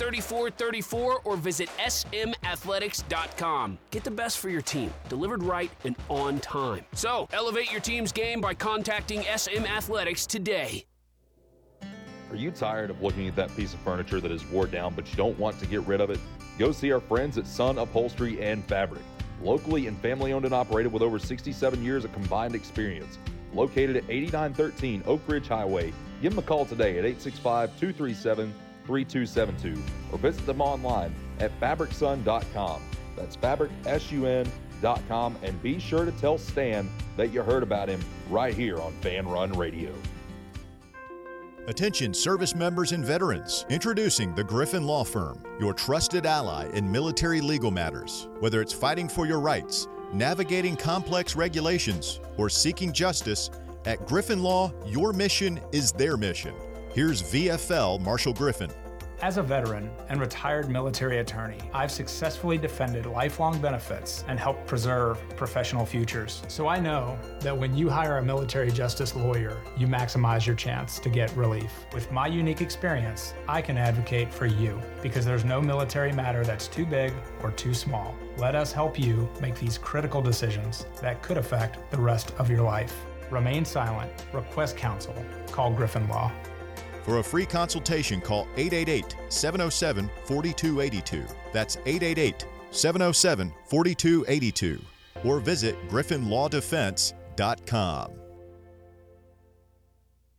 3434 or visit smathletics.com. Get the best for your team, delivered right and on time. So, elevate your team's game by contacting SM Athletics today. Are you tired of looking at that piece of furniture that is wore down but you don't want to get rid of it? Go see our friends at Sun Upholstery and Fabric. Locally and family owned and operated with over 67 years of combined experience. Located at 8913 Oak Ridge Highway. Give them a call today at 865 237 3272 or visit them online at fabricsun.com. That's fabricsun.com and be sure to tell Stan that you heard about him right here on Fanrun Radio. Attention service members and veterans. Introducing the Griffin Law Firm, your trusted ally in military legal matters. Whether it's fighting for your rights, navigating complex regulations, or seeking justice, at Griffin Law, your mission is their mission. Here's VFL Marshall Griffin. As a veteran and retired military attorney, I've successfully defended lifelong benefits and helped preserve professional futures. So I know that when you hire a military justice lawyer, you maximize your chance to get relief. With my unique experience, I can advocate for you because there's no military matter that's too big or too small. Let us help you make these critical decisions that could affect the rest of your life. Remain silent, request counsel, call Griffin Law. For a free consultation, call 888 707 4282. That's 888 707 4282. Or visit griffinlawdefense.com.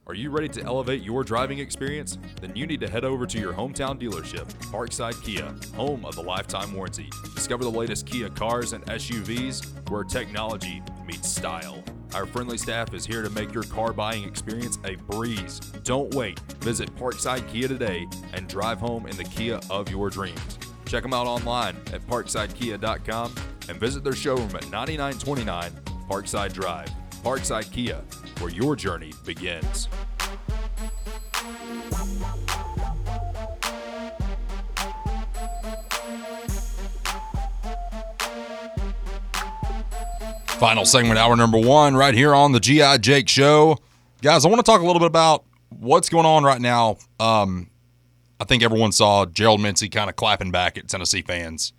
Are you ready to elevate your driving experience? Then you need to head over to your hometown dealership, Parkside Kia, home of the lifetime warranty. Discover the latest Kia cars and SUVs where technology meets style. Our friendly staff is here to make your car buying experience a breeze. Don't wait. Visit Parkside Kia today and drive home in the Kia of your dreams. Check them out online at parksidekia.com and visit their showroom at 9929 Parkside Drive. Parkside Kia, where your journey begins. Final segment, hour number one, right here on the GI Jake Show. Guys, I want to talk a little bit about what's going on right now. Um, I think everyone saw Gerald Mincey kind of clapping back at Tennessee fans,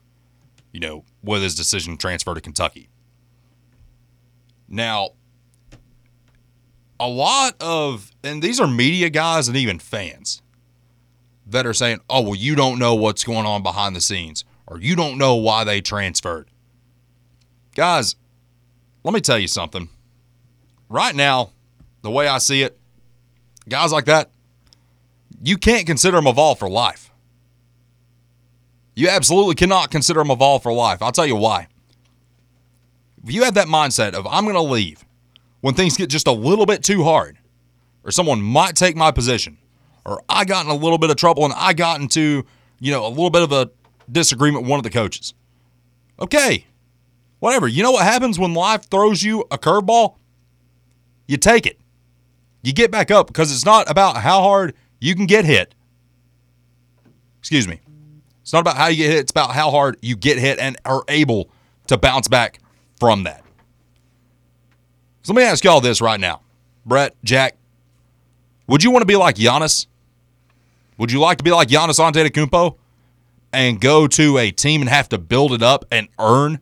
you know, with his decision to transfer to Kentucky. Now, a lot of, and these are media guys and even fans that are saying, oh, well, you don't know what's going on behind the scenes, or you don't know why they transferred. Guys, let me tell you something. Right now, the way I see it, guys like that, you can't consider them a Vol for life. You absolutely cannot consider them a Vol for life. I'll tell you why. If you have that mindset of, I'm going to leave when things get just a little bit too hard, or someone might take my position, or I got in a little bit of trouble and I got into, you know, a little bit of a disagreement with one of the coaches. Okay, whatever. You know what happens when life throws you a curveball? You take it. You get back up because it's not about how hard you can get hit. Excuse me. It's not about how you get hit, it's about how hard you get hit and are able to bounce back from that. So let me ask y'all this right now. Brett, Jack, would you want to be like Giannis? Would you like to be like Giannis Antetokounmpo and go to a team and have to build it up and earn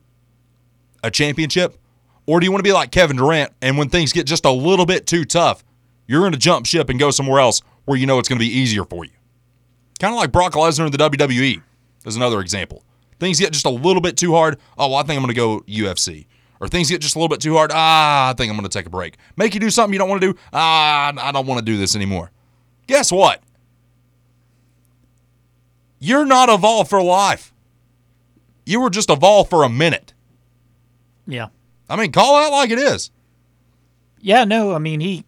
a championship? Or do you want to be like Kevin Durant and when things get just a little bit too tough, you're going to jump ship and go somewhere else where you know it's going to be easier for you? Kind of like Brock Lesnar in the WWE is another example. Things get just a little bit too hard. Oh, well, I think I'm going to go UFC. Or things get just a little bit too hard. Ah, I think I'm going to take a break. Make you do something you don't want to do. Ah, I don't want to do this anymore. Guess what? You're not evolved for life. You were just evolved for a minute. Yeah. I mean, call out like it is. Yeah, no, I mean he.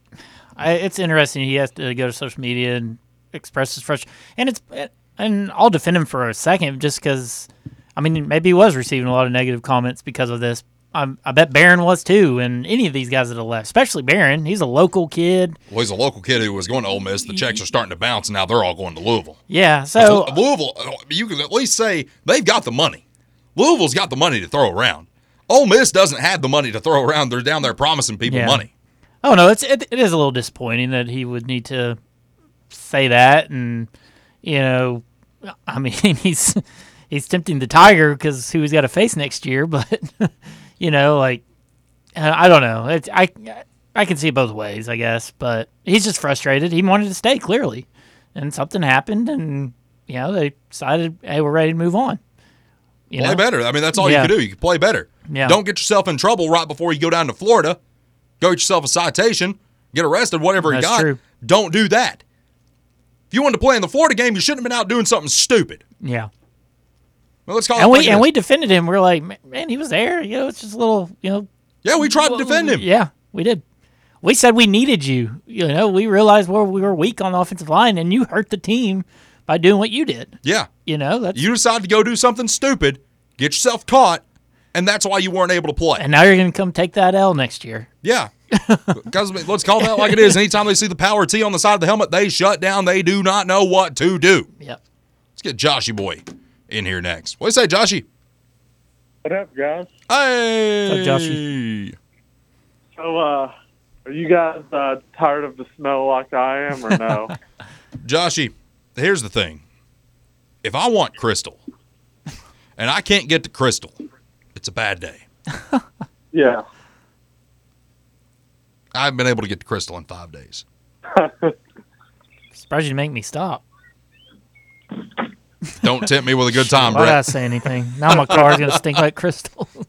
I, it's interesting. He has to go to social media and express his frustration, and it's and I'll defend him for a second, just because. I mean, maybe he was receiving a lot of negative comments because of this. I, I bet Barron was too, and any of these guys that have left, especially Barron. He's a local kid. Well, he's a local kid who was going to Ole Miss. The checks are starting to bounce, and now they're all going to Louisville. Yeah, so Louisville, you can at least say they've got the money. Louisville's got the money to throw around. Ole Miss doesn't have the money to throw around. They're down there promising people Yeah. money. Oh no, it's it, it is a little disappointing that he would need to say that, and you know, I mean, <laughs> he's he's tempting the Tiger because who he's got to face next year, <laughs> but you know, like I don't know, it's, I I can see it both ways, I guess, but he's just frustrated. He wanted to stay clearly, and something happened, and you know, they decided, hey, we're ready to move on. You play know? better. I mean, that's all Yeah. you can do. You can play better. Yeah. Don't get yourself in trouble right before you go down to Florida. Go get yourself a citation, get arrested, whatever That's you got. true. Don't do that. If you wanted to play in the Florida game, you shouldn't have been out doing something stupid. Yeah. Well, let's call and we and we defended him. We are like, man, he was there. You know, it's just a little, you know. Yeah, we tried to defend him. Yeah, we did. We said we needed you. You know, we realized where we were weak on the offensive line, and you hurt the team by doing what you did. Yeah. You know, that's You decided to go do something stupid, get yourself caught, and that's why you weren't able to play. and now you're going to come take that L next year. Yeah. <laughs> Because let's call that like it is. Anytime they see the power T on the side of the helmet, they shut down. They do not know what to do. Yep. Let's get Joshy Boy in here next. What do you say, Joshy? What up, guys? Hey. What's up, Joshy? So, uh, are you guys uh, tired of the snow like I am, or no? <laughs> Joshy, here's the thing. If I want Krystal and I can't get to Krystal, it's a bad day. <laughs> yeah. I haven't been able to get to Krystal in five days. <laughs> Surprised you didn't make me stop. Don't tempt me with a good time, Why did I say anything? Now my car's going to stink like Krystal. <laughs>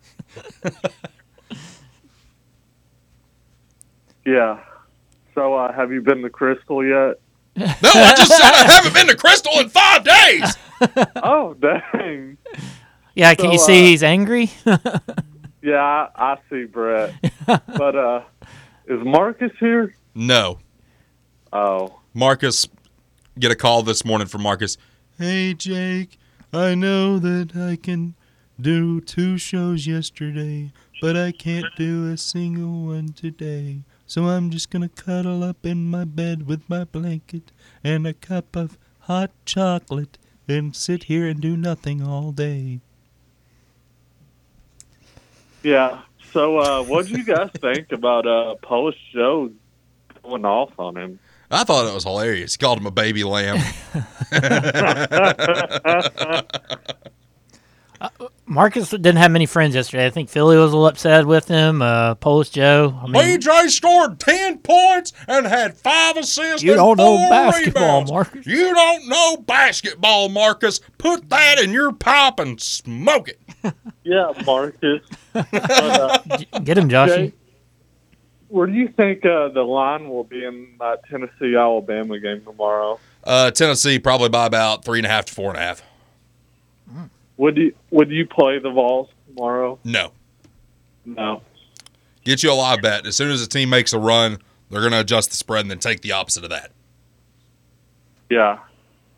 Yeah. So, uh, have you been to Krystal yet? No, I just said I haven't been to Krystal in five days. oh, dang. Yeah, can you see uh, he's angry? <laughs> Yeah, I, I see Brett. but uh, is Marcus here? No. Oh. Marcus, get a call this morning from Marcus. Hey, Jake, I know that I can do two shows yesterday, but I can't do a single one today. So I'm just going to cuddle up in my bed with my blanket and a cup of hot chocolate and sit here and do nothing all day. Yeah. So, uh, what do you guys think about uh, Post Joe going off on him? I thought it was hilarious. He called him a baby lamb. <laughs> <laughs> Marcus didn't have many friends yesterday. I think Philly was a little upset with him. Uh, Polish Joe. I mean, BJ scored 10 points and had five assists. You don't know four basketball, rebounds. Marcus. You don't know basketball, Marcus. Put that in your pipe and smoke it. <laughs> Yeah, Marcus. <laughs> but, uh, get him, Joshy. Jay, where do you think uh, the line will be in that Tennessee Alabama game tomorrow? Uh, Tennessee probably by about three and a half to four and a half. Would you would you play the Vols tomorrow? No. No. Get you a live bet. As soon as a team makes a run, they're going to adjust the spread and then take the opposite of that. Yeah,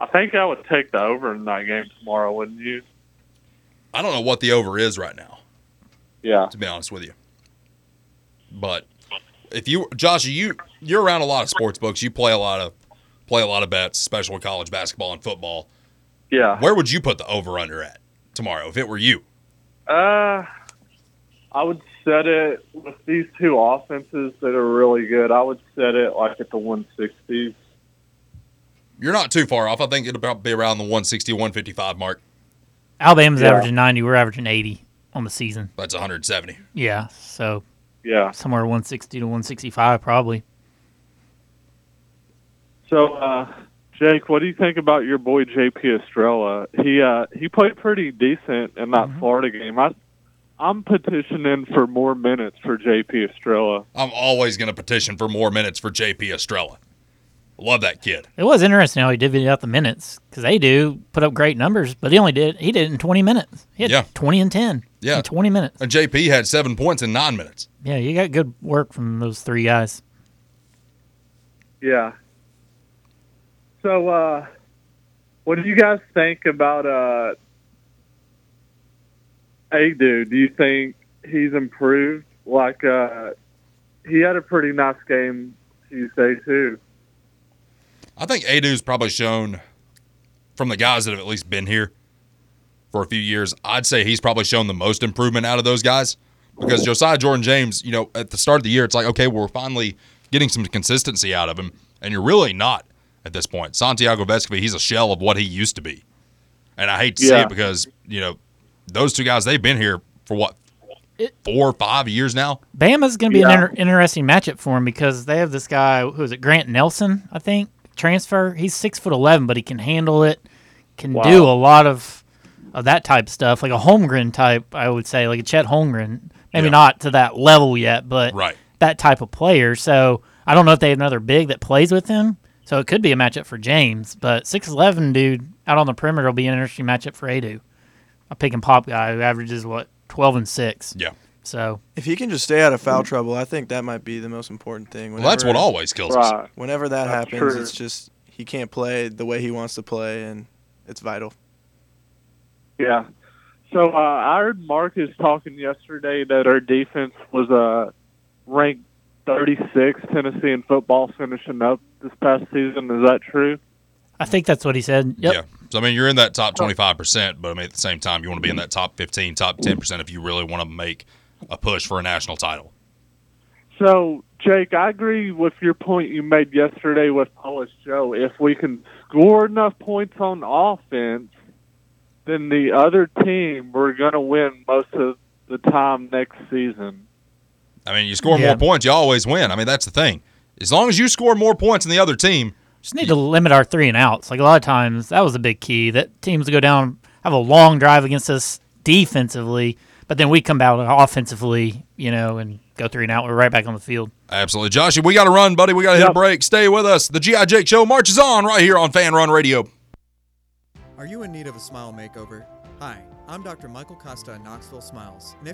I think I would take the over in that game tomorrow. Wouldn't you? I don't know what the over is right now, Yeah. to be honest with you. But if you, Josh, you you're around a lot of sports books. You play a lot of play a lot of bets, especially with college basketball and football. Yeah. Where would you put the over under at tomorrow if it were you? Uh, I would set it with these two offenses that are really good. I would set it like at the 160s. You're not too far off. I think it'll probably be around the 160, 155 mark. Alabama's Yeah. averaging 90. We're averaging 80 on the season. That's 170. Yeah, so Yeah. somewhere 160 to 165 probably. So, uh, Jake, what do you think about your boy JP Estrella? He uh, he played pretty decent in that Florida game. I I'm petitioning for more minutes for JP Estrella. I'm always going to petition for more minutes for JP Estrella. Love that kid. It was interesting how he divvied out the minutes because they do put up great numbers, but he only did he did it in 20 minutes. He had Yeah. 20 and 10 Yeah. in 20 minutes. And JP had seven points in nine minutes. Yeah, you got good work from those three guys. Yeah. So, uh, what do you guys think about uh, Aidoo? Do you think he's improved? Like, uh, he had a pretty nice game Tuesday too. I think Aidoo's probably shown from the guys that have at least been here for a few years. I'd say he's probably shown the most improvement out of those guys because Josiah Jordan James, you know, at the start of the year, it's like, okay, we're finally getting some consistency out of him, and you're really not at this point. Santiago Vescovi, he's a shell of what he used to be. And I hate to say it because, you know, those two guys, they've been here for what, four or five years now? Bama's going to be Yeah. an inter- interesting matchup for him because they have this guy who is it Grant Nelson, I think, transfer. He's six foot eleven, but he can handle it, can Wow. do a lot of of that type stuff, like a Holmgren type. I would say, like a Chet Holmgren. Maybe Yeah. not to that level yet, but Right. that type of player. So I don't know if they have another big that plays with him. So it could be a matchup for James, but six eleven dude out on the perimeter will be an interesting matchup for Aidoo, a pick and pop guy who averages what twelve and six. Yeah. So If he can just stay out of foul trouble, I think that might be the most important thing. Well, that's what always kills us. Whenever that That's happens, true. it's just he can't play the way he wants to play, and it's vital. Yeah. So uh, I heard Marcus talking yesterday that our defense was uh, ranked 36 Tennessee in football finishing up this past season. Is that true? I think that's what he said. Yep. Yeah. So I mean, you're in that top 25 percent, but I mean at the same time, you want to be in that top 15, top 10 percent if you really want to make a push for a national title. So, Jake, I agree with your point you made yesterday with Polish Joe. If we can score enough points on offense, then the other team we're going to win most of the time next season. I mean, you score Yeah. more points, you always win. I mean, that's the thing. As long as you score more points than the other team, Just need to limit our three and outs. Like a lot of times, that was a big key. That teams go down, have a long drive against us defensively, but then we come out offensively, you know, and go three and out. We're right back on the field. absolutely. Josh, we got to run, buddy. We got to hit a break. Stay with us. The GI Jake Show marches on right here on Fanrun Radio. Are you in need of a smile makeover? Hi, I'm Dr. Michael Costa at Knoxville Smiles, and if